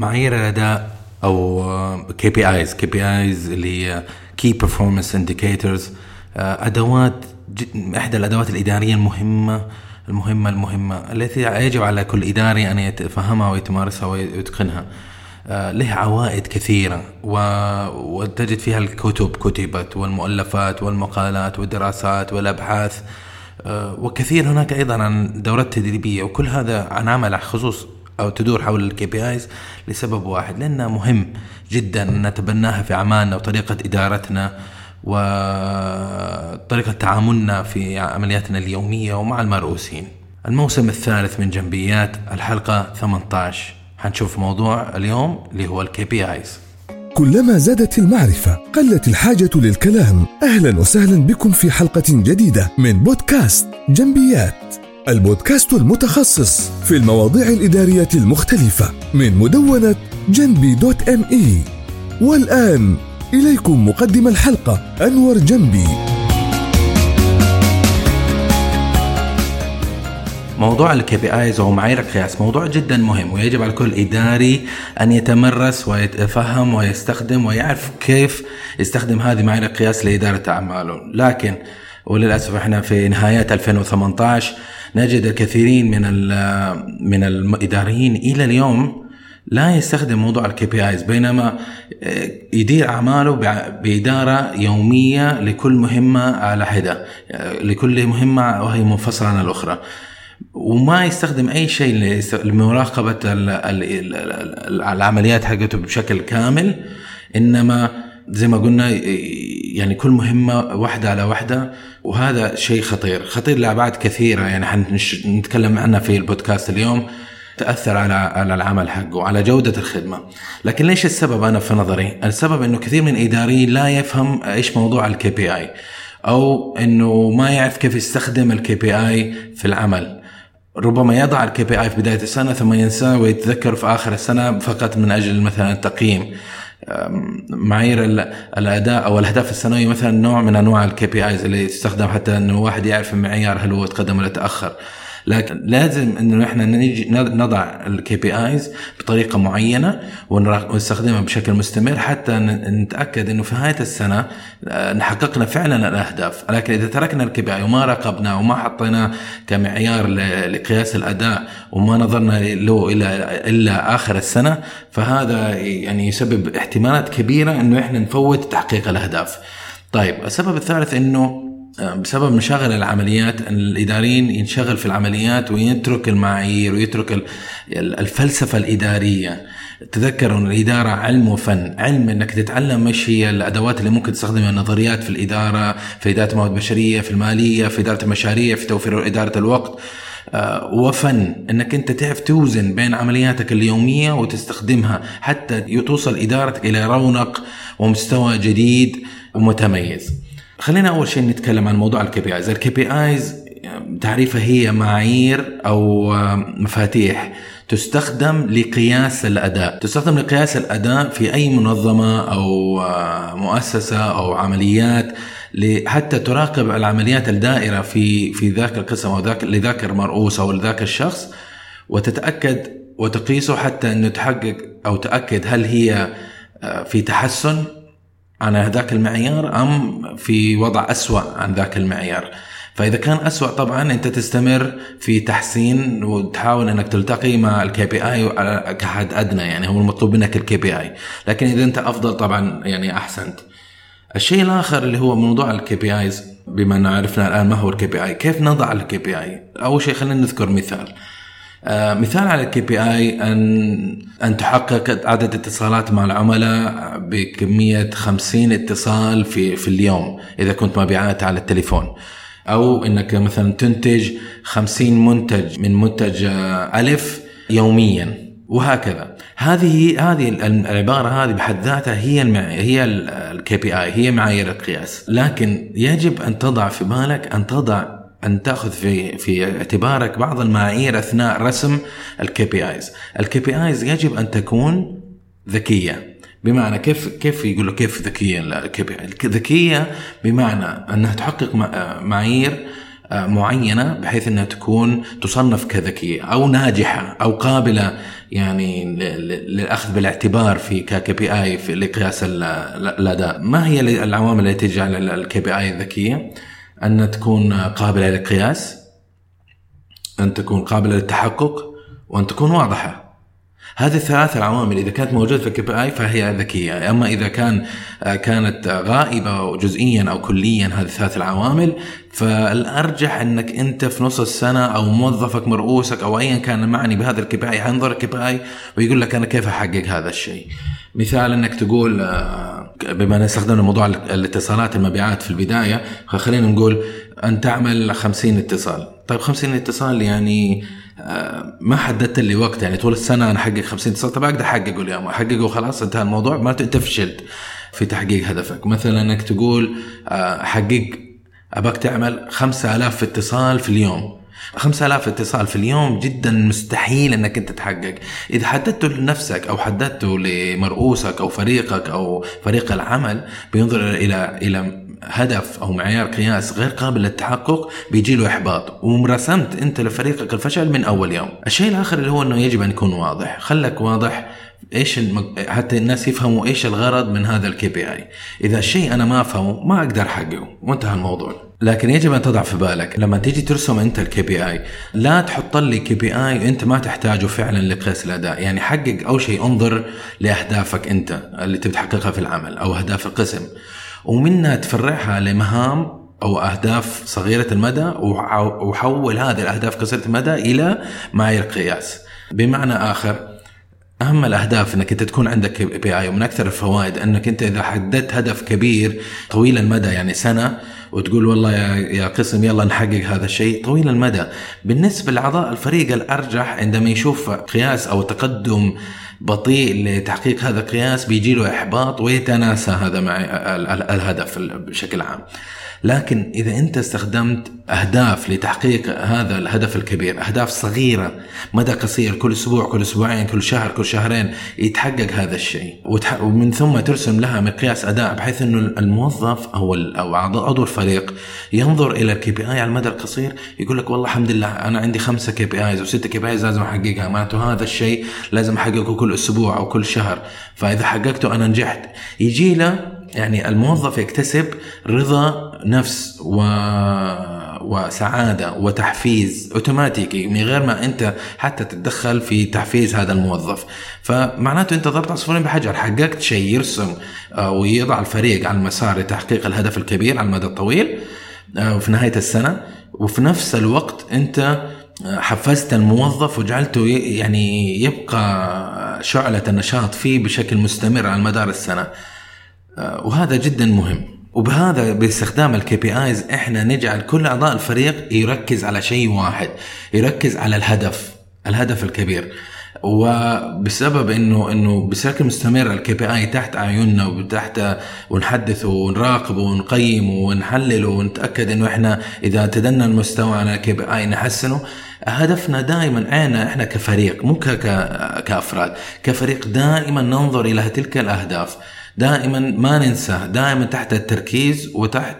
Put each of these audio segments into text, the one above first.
معايير الاداء أو كي بي ايز كي بي ايز اللي هي key performance indicators أدوات إحدى الأدوات الإدارية المهمة المهمة المهمة التي يجب على كل إداري أن يتفهمها ويتمارسها ويتقنها. آه، له عوائد كثيرة و... وتجد فيها الكتب كتبت والمؤلفات والمقالات والدراسات والأبحاث. آه، وكثير هناك أيضا عن دورات تدريبية وكل هذا عن عمل خصوص أو تدور حول ال KPIs لسبب واحد لأنه مهم جدا أن نتبناها في أعمالنا وطريقة إدارتنا وطريقة تعاملنا في عملياتنا اليومية ومع المرؤوسين. الموسم الثالث من جنبيات الحلقة 18 حنشوف موضوع اليوم اللي هو ال KPIs كلما زادت المعرفة قلت الحاجة للكلام. أهلا وسهلا بكم في حلقة جديدة من بودكاست جنبيات. البودكاست المتخصص في المواضيع الإدارية المختلفة من مدونة جنبي dot me والآن إليكم مقدم الحلقة أنور جنبي. موضوع ال KPIs أو معايير القياس موضوع جدا مهم ويجب على كل إداري أن يتمرس ويتفهم ويستخدم ويعرف كيف يستخدم هذه معايير القياس لإدارة أعماله. لكن وللأسف إحنا في نهايات 2018 نجد الكثيرين من من الاداريين إلى اليوم لا يستخدم موضوع ال KPIs بينما آه، يدير أعماله بإدارة يومية لكل مهمة على حدة آه، لكل مهمة وهي منفصلة عن الأخرى. وما يستخدم أي شيء لمراقبة العمليات حقته بشكل كامل إنما زي ما قلنا يعني كل مهمة واحدة على واحدة وهذا شيء خطير. خطير لابعاد كثيرة يعني حنتكلم عنها في البودكاست اليوم. تأثر على على العمل حقه وعلى جودة الخدمة. لكن ليش السبب؟ أنا في نظري السبب إنه كثير من الاداريين لا يفهم إيش موضوع ال KPI أو إنه ما يعرف كيف يستخدم ال KPI في العمل. ربما يضع ال KPI في بداية السنة ثم ينساه ويتذكر في آخر السنة فقط من أجل مثلا التقييم. معايير الأداء أو الأهداف السنوية مثلا نوع من أنواع ال KPIs اللي تستخدم حتى إنه واحد يعرف المعيار هل هو تقدم ولا تاخر لكن لازم إنه إحنا نجي نضع ال KPIs بطريقة معينة ونستخدمها بشكل مستمر حتى نتأكد إنه في نهاية السنة آه، نحققنا فعلا الأهداف. لكن إذا تركنا ال KPI وما راقبناه وما حطيناه كمعيار لقياس الأداء وما نظرنا له إلى الا آخر السنة فهذا يعني يسبب احتمالات كبيرة إنه إحنا نفوت تحقيق الأهداف. طيب السبب الثالث إنه بسبب مشاغل العمليات الإداريين ينشغل في العمليات ويترك المعايير ويترك الفلسفة الإدارية تذكروا إن الإدارة علم وفن، علم إنك تتعلم إيش هي الأدوات اللي ممكن تستخدمها النظريات في الإدارة، في إدارة الموارد البشرية، في المالية، في إدارة المشاريع، في توفير إدارة الوقت. آه، وفن إنك أنت تعرف توزن بين عملياتك اليومية وتستخدمها حتى توصل إدارتك إلى رونق ومستوى جديد ومتميز. خلينا أول شيء نتكلم عن موضوع ال KPIs ال KPIs تعريفها هي معايير أو مفاتيح تستخدم لقياس الأداء. تستخدم لقياس الأداء في أي منظمة أو مؤسسة أو عمليات حتى تراقب العمليات الدائرة في في ذاك القسم أو ذاك لذاك المرؤوس أو لذاك الشخص وتتأكد وتقيسه حتى إنه تحقق أو تأكد هل هي في تحسن عن ذاك المعيار أم في وضع أسوأ عن ذاك المعيار؟ فإذا كان أسوأ طبعا أنت تستمر في تحسين وتحاول أنك تلتقي مع ال KPI كحد أدنى يعني هو المطلوب منك ال KPI لكن إذا أنت أفضل طبعا يعني أحسنت. الشيء الآخر اللي هو موضوع ال KPIs بما أن عرفنا الآن ما هو ال KPI كيف نضع ال KPI أول شيء خلينا نذكر مثال. مثال على ال KPI ان أن تحقق عدد اتصالات مع العملاء بكمية 50 اتصال في في اليوم إذا كنت مبيعات على التليفون. أو إنك مثلا تنتج 50 منتج من منتج آه، ألف يوميا وهكذا. هذه هذه العبارة هذه بحد ذاتها هي هي ال KPI هي معايير القياس. لكن يجب أن تضع في بالك أن تضع أن تأخذ في في اعتبارك بعض المعايير أثناء رسم ال KPIs، ال KPIs يجب أن تكون ذكية. بمعنى كيف كيف يقول له كيف ذكية ال KPI ذكية بمعنى أنها تحقق معايير آه، معينة بحيث أنها تكون تصنف كذكية أو ناجحة أو قابلة يعني للأخذ بالاعتبار في KPI في لقياس الأداء. ما هي العوامل التي تجعل ال KPI ذكية؟ أن تكون قابلة للقياس أن تكون قابلة للتحقق وأن تكون واضحة هذه الثلاث العوامل إذا كانت موجودة في ال KPI فهي ذكية، أما إذا كان آه، كانت غائبة جزئيا أو كليا هذه الثلاث العوامل فالأرجح أنك أنت في نص السنة أو موظفك مرؤوسك أو ايا كان معني بهذا ال KPI حينظر ال KPI ويقول لك أنا كيف أحقق هذا الشيء. مثال انك تقول آه، بما أن استخدمنا موضوع الاتصالات المبيعات في البداية خلينا نقول أن تعمل 50 اتصال، طيب 50 اتصال يعني آه، ما حددت لي وقت يعني طول السنة أنا أحقق 50 اتصال. طب أقدر أحققه اليوم. أحققه خلاص انتهى الموضوع ما أنت فشلت في تحقيق هدفك. مثلا أنك تقول آه، أحقق أبغاك تعمل 5000 اتصال في اليوم. 5000 اتصال في اليوم جدا مستحيل إنك أنت تحقق. إذا حددته لنفسك أو حددته لمرؤوسك أو فريقك أو فريق العمل بينظر إلى إلى هدف أو معيار قياس غير قابل للتحقق بيجي له إحباط. ومرسمت أنت لفريقك الفشل من أول يوم. الشيء الآخر اللي هو إنه يجب أن يكون واضح. خلك واضح إيش المج... حتى الناس يفهموا إيش الغرض من هذا ال KPI إذا الشيء أنا ما أفهمه ما أقدر أحققه. وانتهى الموضوع. لكن يجب أن تضع في بالك لما تيجي ترسم أنت ال KPI لا تحط لي KPI أنت ما تحتاجه فعلا لقياس الأداء. يعني حقق أول شيء انظر لأهدافك أنت اللي تبي تحققها في العمل أو أهداف القسم. ومنها تفرعها لمهام أو أهداف صغيرة المدى وحول هذه الأهداف قصيرة المدى إلى معايير قياس بمعنى آخر أهم الأهداف إنك أنت تكون عندك بي اي ومن أكثر الفوائد أنك أنت إذا حددت هدف كبير طويل المدى يعني سنة وتقول والله يا يا قسم يلا نحقق هذا الشيء. طويل المدى. بالنسبة لأعضاء الفريق الأرجح عندما يشوف قياس أو تقدم بطيء لتحقيق هذا القياس بيجي له إحباط ويتناسى هذا مع الهدف بشكل عام. لكن إذا أنت استخدمت أهداف لتحقيق هذا الهدف الكبير أهداف صغيرة مدى قصير كل أسبوع كل أسبوعين كل شهر كل شهرين يتحقق هذا الشيء. ومن ثم ترسم لها مقياس أداء بحيث إنه الموظف أو أو عضو الفريق ينظر إلى ال KPI على المدى القصير يقول لك والله الحمد لله أنا عندي خمسة كي بي آيز وستة كي بي آيز لازم أحققها معناته هذا الشيء لازم أحققه كل أسبوع أو كل شهر. فإذا حققته أنا نجحت. يجي له يعني الموظف يكتسب رضا نفس و وسعادة وتحفيز أوتوماتيكي من غير ما أنت حتى تتدخل في تحفيز هذا الموظف. فمعناته أنت ضربت عصفورين بحجر حققت شيء يرسم آه، ويضع الفريق على المسار لتحقيق الهدف الكبير على المدى الطويل آه، وفي نهاية السنة. وفي نفس الوقت أنت آه، حفزت الموظف وجعلته يعني يبقى شعلة النشاط فيه بشكل مستمر على مدار السنة. آه، وهذا جدا مهم. وبهذا باستخدام ال KPIs إحنا نجعل كل أعضاء الفريق يركز على شيء واحد يركز على الهدف الهدف الكبير. وبسبب إنه إنه بشكل مستمر ال KPI تحت أعيننا وتحت ونحدثه ونراقبه ونقيمه ونحلله ونتأكد إنه إحنا إذا تدنى المستوى على ال KPI نحسنه هدفنا دائما عينا إحنا كفريق مو كأفراد. كفريق دائما ننظر إلى تلك الأهداف. دائما ما ننسى دائما تحت التركيز وتحت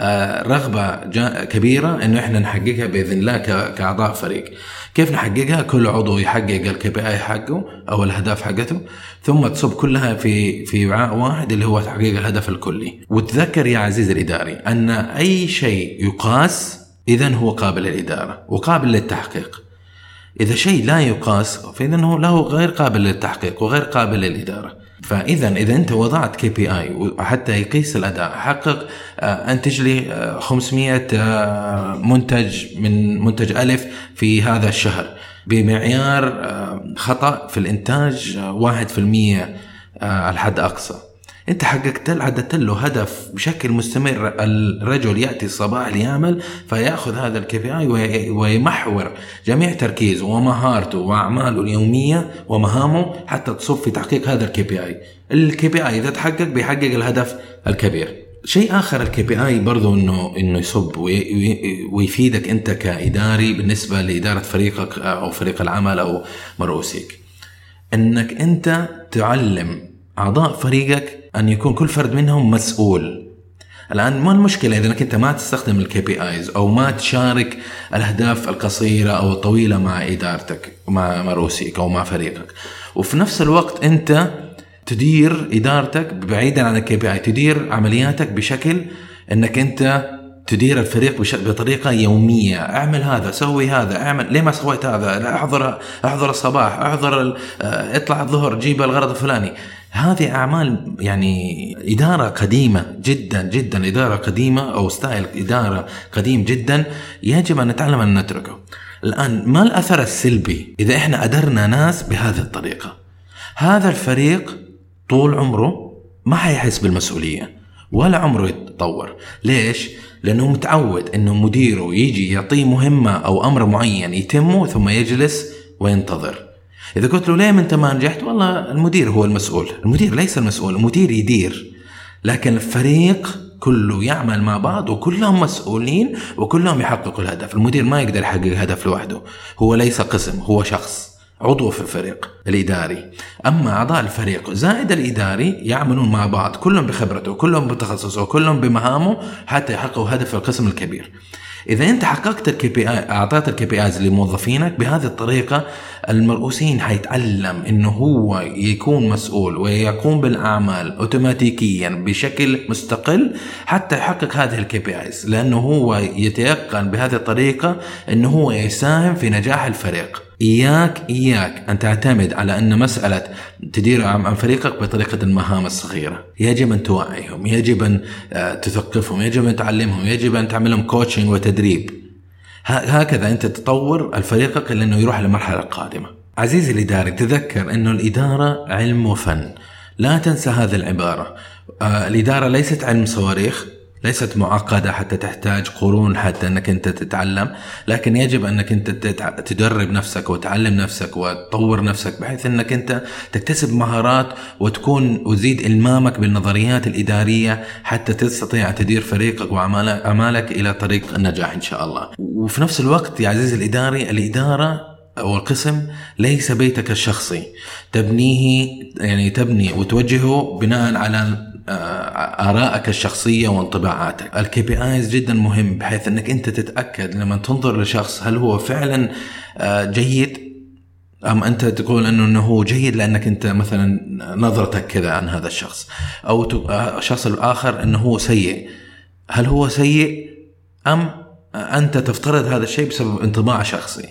آه، رغبة كبيرة إنه إحنا نحققها بإذن الله كأعضاء فريق. كيف نحققها؟ كل عضو يحقق الكي بي آي حقه أو الأهداف حقته ثم تصب كلها في في وعاء واحد اللي هو تحقيق الهدف الكلي. وتذكر يا عزيزي الإداري أن أي شيء يقاس اذا هو قابل للإدارة وقابل للتحقيق. إذا شيء لا يقاس فاذا هو له غير قابل للتحقيق وغير قابل للإدارة. فاذا إذا أنت وضعت كي بي اي وحتى يقيس الأداء حقق آه، انتج لي 500 آه، آه، منتج من منتج ألف في هذا الشهر بمعيار خطأ في الإنتاج 1% الحد أقصى. أنت حققت عدت له هدف بشكل مستمر. الرجل يأتي الصباح ليعمل فيأخذ هذا ال KPI ويمحور جميع تركيزه ومهارته وأعماله اليومية ومهامه حتى تصب في تحقيق هذا ال KPI ال KPI إذا تحقق بيحقق الهدف الكبير. شيء آخر ال KPI برضه إنه إنه يصب ويفيدك أنت كإداري بالنسبة لإدارة فريقك أو فريق العمل أو مرؤوسك إنك أنت تعلم أعضاء فريقك أن يكون كل فرد منهم مسؤول. الآن ما المشكلة إذا إنك أنت ما تستخدم ال KPIs أو ما تشارك الأهداف القصيرة أو الطويلة مع إدارتك مع مرؤوسيك أو مع فريقك. وفي نفس الوقت أنت تدير إدارتك بعيدا عن ال KPI تدير عملياتك بشكل إنك أنت تدير الفريق بطريقة يومية. أعمل هذا سوي هذا أعمل ليه ما سويت هذا؟ أحضر أحضر الصباح أحضر آه، اطلع الظهر جيب الغرض الفلاني. هذه أعمال يعني إدارة قديمة جدا جدا إدارة قديمة أو ستايل إدارة قديم جدا يجب أن نتعلم أن نتركه. الآن ما الأثر السلبي إذا إحنا أدرنا ناس بهذه الطريقة؟ هذا الفريق طول عمره ما حيحس بالمسؤولية ولا عمره يتطور. ليش؟ لأنه متعود إنه مديره يجي يعطيه مهمة أو أمر معين يتمه ثم يجلس وينتظر. إذا قلت له ليه أنت ما نجحت؟ والله المدير هو المسؤول. المدير ليس المسؤول المدير يدير. لكن الفريق كله يعمل مع بعض وكلهم مسؤولين وكلهم يحققوا الهدف. المدير ما يقدر يحقق الهدف لوحده. هو ليس قسم هو شخص عضو في الفريق الإداري. أما أعضاء الفريق زائد الإداري يعملون مع بعض كلهم بخبرته كلهم بتخصصه كلهم بمهامه حتى يحققوا هدف القسم الكبير. إذا أنت حققت ال KPI أعطيت ال KPIs لموظفينك بهذه الطريقة المرؤوسين حيتعلم إنه هو يكون مسؤول ويقوم بالأعمال اوتوماتيكيا بشكل مستقل حتى يحقق هذه ال KPIs لأنه هو يتيقن بهذه الطريقة إنه هو يساهم في نجاح الفريق. إياك إياك. أن تعتمد على أن مسألة تدير عن فريقك بطريقة المهام الصغيرة. يجب أن توعيهم يجب أن آه، تثقفهم يجب أن تعلمهم يجب أن تعمل لهم كوتشنج وتدريب هكذا أنت تطور الفريقك لأنه يروح للمرحلة القادمة. عزيزي الإداري تذكر أنه الإدارة علم وفن. لا تنسى هذه العبارة. آه، الإدارة ليست علم صواريخ. ليست معقدة حتى تحتاج قرون حتى أنك أنت تتعلم لكن يجب أنك أنت تدرب نفسك وتعلم نفسك وتطور نفسك بحيث أنك أنت تكتسب مهارات وتكون وتزيد إلمامك بالنظريات الإدارية حتى تستطيع تدير فريقك واعمالك إلى طريق النجاح إن شاء الله. وفي نفس الوقت يا عزيزي الإداري الإدارة أو القسم ليس بيتك الشخصي تبنيه يعني تبني وتوجهه بناء على ارائك الشخصية وانطباعاتك. ال KPIs جدا مهم بحيث إنك أنت تتأكد لما تنظر لشخص هل هو فعلا آه، جيد أم أنت تقول إنه إنه هو جيد لأنك أنت مثلا نظرتك كذا عن هذا الشخص. أو آه، الشخص الآخر إنه هو سيء. هل هو سيء؟ أم أنت تفترض هذا الشيء بسبب انطباع شخصي؟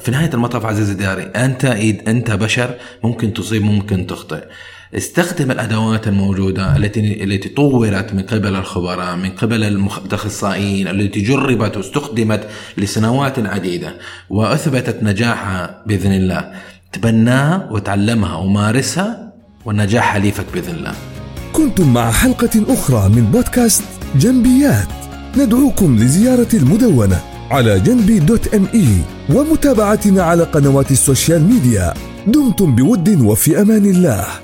في نهاية المطاف عزيزي الداري أنت أنت بشر ممكن تصيب ممكن تخطئ. استخدم الأدوات الموجودة التي التي طورت من قبل الخبراء من قبل الاخصائيين التي جربت واستخدمت لسنوات عديدة وأثبتت نجاحها بإذن الله. تبناها وتعلمها ومارسها والنجاح حليفك بإذن الله. كنتم مع حلقة أخرى من بودكاست جنبيات. ندعوكم لزيارة المدونة على جنبي dot ME ومتابعتنا على قنوات ال social media. دمتم بود وفي أمان الله.